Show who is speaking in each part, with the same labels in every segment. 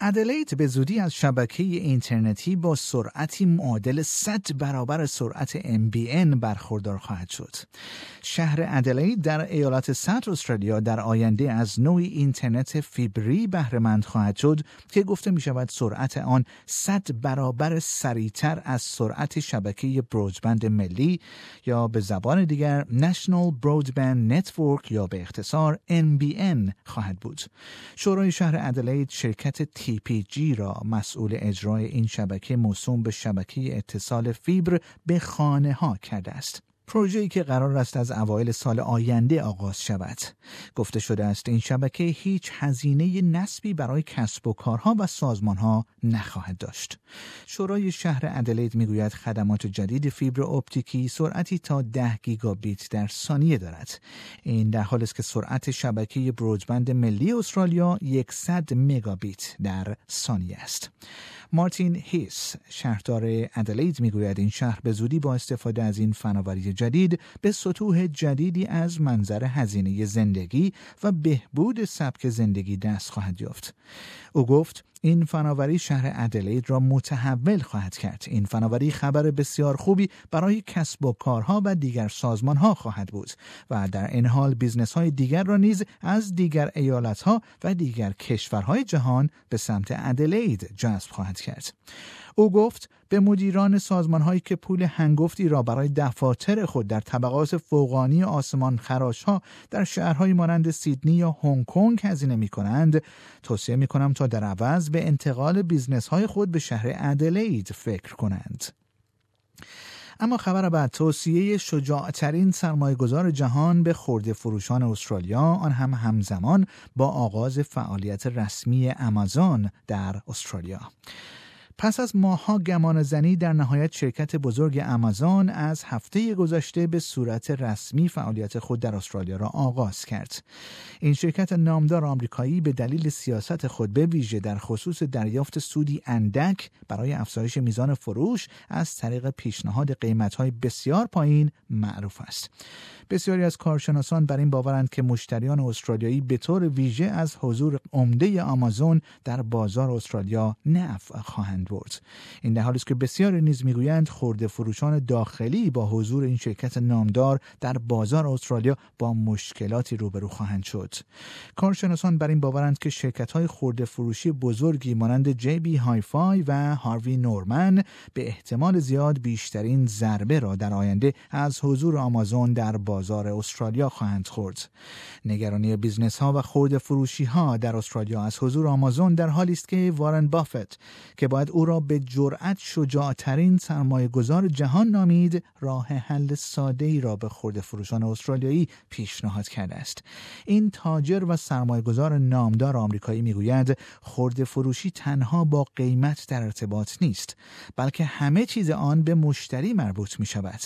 Speaker 1: ادلید به زودی از شبکه اینترنتی با سرعتی معادل 100 برابر سرعت MBN برخوردار خواهد شد. شهر ادلید در ایالت سنت استرالیا در آینده از نوعی اینترنت فیبری بهرهمند خواهد شد که گفته می شود سرعت آن 100 برابر سریعتر از سرعت شبکه برودبند ملی یا به زبان دیگر National Broadband Network یا به اختصار NBN خواهد بود. شورای شهر ادلید شرکت TPG را مسئول اجرای این شبکه موسوم به شبکه اتصال فیبر به خانه ها کرده است. پروژه‌ای که قرار است از اوایل سال آینده آغاز شود. گفته شده است این شبکه هیچ هزینه نسبی برای کسب و کارها و سازمانها نخواهد داشت. شورای شهر ادلید می‌گوید خدمات جدید فیبر اپتیکی سرعتی تا 10 گیگابیت در ثانیه دارد. این در حالی است که سرعت شبکه برودبند ملی استرالیا 100 مگابیت در ثانیه است. مارتین هیس شهردار ادلید می‌گوید این شهر به زودی با استفاده از این فناوری جدید به سطوح جدیدی از منظر هزینه زندگی و بهبود سبک زندگی دست خواهد یافت. او گفت این فناوری شهر ادلید را متحول خواهد کرد. این فناوری خبر بسیار خوبی برای کسب و کارها و دیگر سازمان ها خواهد بود و در این حال business های دیگر را نیز از دیگر ایالت ها و دیگر کشورهای جهان به سمت ادلید جذب خواهد کرد او گفت به مدیران سازمان هایی که پول هنگفتی را برای دفاتر خود در طبقات فوقانی آسمان خراش ها در شهرهایی مانند سیدنی یا هنگ کنگ هزینه می کنند توصیه می کنم تا در عوض به انتقال business های خود به شهر ادلید فکر کنند. اما خبر بعد توصیه شجاعترین سرمایه گذار جهان به خورده فروشان استرالیا آن هم همزمان با آغاز فعالیت رسمی امازون در استرالیا. پس از ماها گمان زنی در نهایت شرکت بزرگ آمازون از هفته گذشته به صورت رسمی فعالیت خود در استرالیا را آغاز کرد. این شرکت نامدار آمریکایی به دلیل سیاست خود به ویژه در خصوص دریافت سودی اندک برای افزایش میزان فروش از طریق پیشنهاد قیمتهای بسیار پایین معروف است. بسیاری از کارشناسان بر این باورند که مشتریان استرالیایی به طور ویژه از حضور عمده آمازون در بازار استرالیا نفع خواهند برد این در حالی است که بسیاری نیز می‌گویند خورده فروشان داخلی با حضور این شرکت نامدار در بازار استرالیا با مشکلاتی روبرو خواهند شد. کارشناسان بر این باورند که شرکت های خورده فروشی بزرگی مانند جی بی هایفای و هاروی نورمن به احتمال زیاد بیشترین ضربه را در آینده از حضور آمازون در بازار استرالیا خواهند خورد. نگرانی business ها و خورده فروشی ها در استرالیا از حضور آمازون در حالی است که وارن بافت که باید او را به جرأت شجاعترین سرمایه گذار جهان نامید راه حل ساده ای را به خورده فروشان استرالیایی پیشنهاد کرده است. این تاجر و سرمایه گذار نامدار آمریکایی می‌گوید خورده فروشی تنها با قیمت در ارتباط نیست بلکه همه چیز آن به مشتری مربوط می شود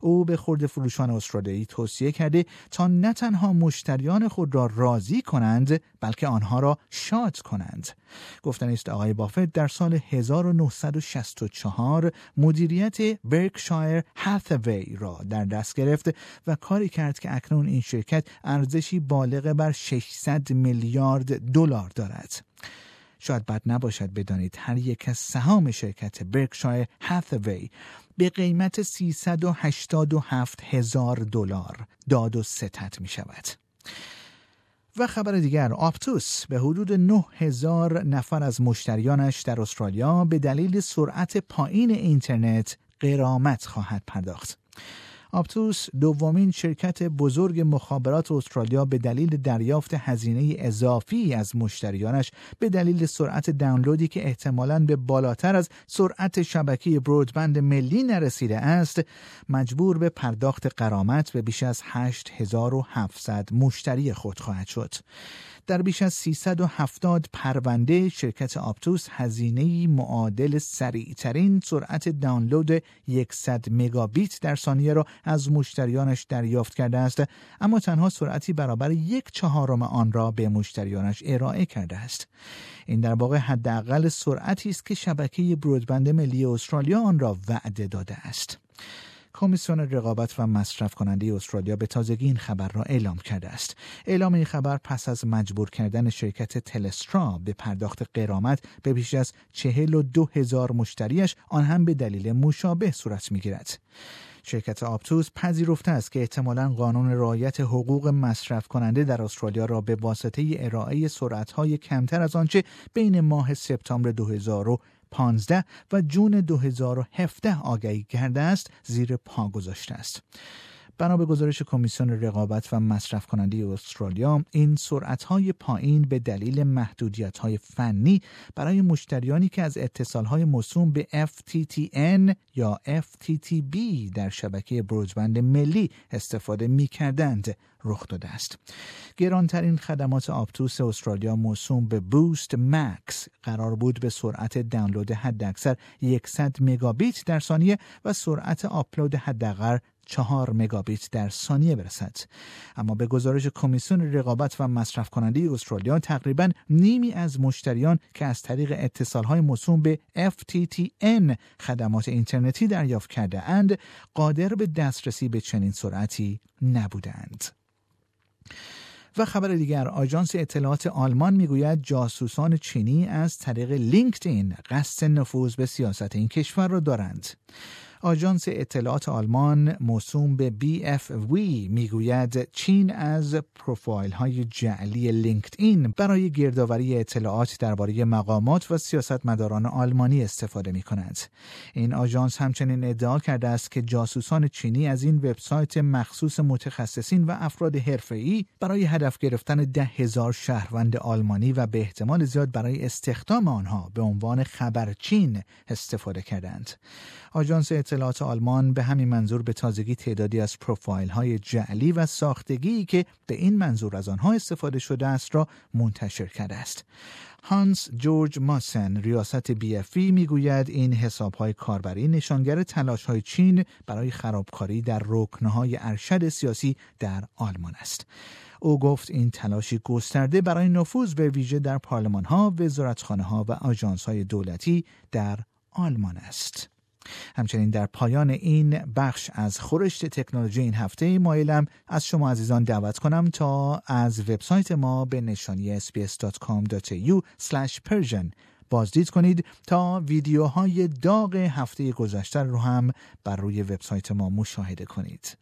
Speaker 1: او به خورده فروشان استرالیایی توصیه کرده تا نه تنها مشتریان خود را راضی کنند بلکه آنها را شاد کنند. گفتن است آقای بافت در سال 1964 مدیریت برکشایر هاتوی را در دست گرفت و کاری کرد که اکنون این شرکت ارزشی بالغ بر 600 میلیارد دلار دارد. شاید بد نباشد بدانید هر یک از سهام شرکت برکشایر هاتوی به قیمت 387 هزار دلار داد و ستت می شود. و خبر دیگر آپتوس به حدود 9000 نفر از مشتریانش در استرالیا به دلیل سرعت پایین اینترنت قرامت خواهد پرداخت. آپتوس دومین شرکت بزرگ مخابرات استرالیا به دلیل دریافت هزینه اضافی از مشتریانش به دلیل سرعت دانلودی که احتمالاً به بالاتر از سرعت شبکه برودبند ملی نرسیده است مجبور به پرداخت قرامت به بیش از 8700 مشتری خود خواهد شد. در بیش از 370 پرونده شرکت آپتوس هزینه معادل سریعترین سرعت دانلود 100 مگابیت در ثانیه را از مشتریانش دریافت کرده است. اما تنها سرعتی برابر یک چهارم آن را به مشتریانش ارائه کرده است. این در واقع حداقل سرعتی است که شبکه برودبند ملی استرالیا آن را وعده داده است. کمیسیون رقابت و مصرف کننده استرالیا به تازگی این خبر را اعلام کرده است. اعلام این خبر پس از مجبور کردن شرکت تلسترا به پرداخت قرامت به بیش از چهل و دو هزار مشتریش آن هم به دلیل مشابه صورت می گیرد. شرکت آپتوس پذیرفته است که احتمالا قانون رعایت حقوق مصرف کننده در استرالیا را به واسطه ارائه سرعتهای کمتر از آنچه بین ماه سپتامبر 2000 2015 و جون 2017 آگهی کرده است زیر پا گذاشته است. بنا به گزارش کمیسیون رقابت و مصرف کننده استرالیا این سرعت های پایین به دلیل محدودیت های فنی برای مشتریانی که از اتصال های موسوم به FTTN یا FTTB در شبکه برودبند ملی استفاده می کردند رخ داده است. گرانترین خدمات آپتوس استرالیا موسوم به بوست مکس قرار بود به سرعت دانلود حداکثر 100 مگابیت در ثانیه و سرعت آپلود حداقل چهار مگابیت در ثانیه برسد. اما به گزارش کمیسیون رقابت و مصرف کننده استرالیا تقریبا نیمی از مشتریان که از طریق اتصال های موسوم به FTTN خدمات اینترنتی دریافت کرده اند قادر به دسترسی به چنین سرعتی نبودند. و خبر دیگر آژانس اطلاعات آلمان می‌گوید جاسوسان چینی از طریق لینکدین قصد نفوذ به سیاست این کشور را دارند. آژانس اطلاعات آلمان موسوم به BfV می‌گوید چین از پروفایل های جعلی لینکدین برای گردآوری اطلاعات درباره مقامات و سیاستمداران آلمانی استفاده می کند. این آژانس همچنین ادعا کرده است که جاسوسان چینی از این وبسایت مخصوص متخصصین و افراد حرفه‌ای برای هدف گرفتن ده هزار شهروند آلمانی و به احتمال زیاد برای استخدام آنها به عنوان خبرچین استفاده کردند. آژانس اطلاعات آلمان به همین منظور به تازگی تعدادی از پروفایل های جعلی و ساختگی که به این منظور از آنها استفاده شده است را منتشر کرده است. هانس جورج ماسن ریاست بی اف می‌گوید این حساب های کاربری نشانگر تلاش های چین برای خرابکاری در رکنهای ارشد سیاسی در آلمان است. او گفت این تلاشی گسترده برای نفوذ به ویژه در پارلمان ها، وزارتخانه ها و آژانس های دولتی در آلمان است. همچنین در پایان این بخش از خورشت تکنولوژی این هفته مایلم از شما عزیزان دعوت کنم تا از وبسایت ما به نشانی sbs.com.au persian بازدید کنید تا ویدیوهای داغ هفته گذشته رو هم بر روی وبسایت ما مشاهده کنید.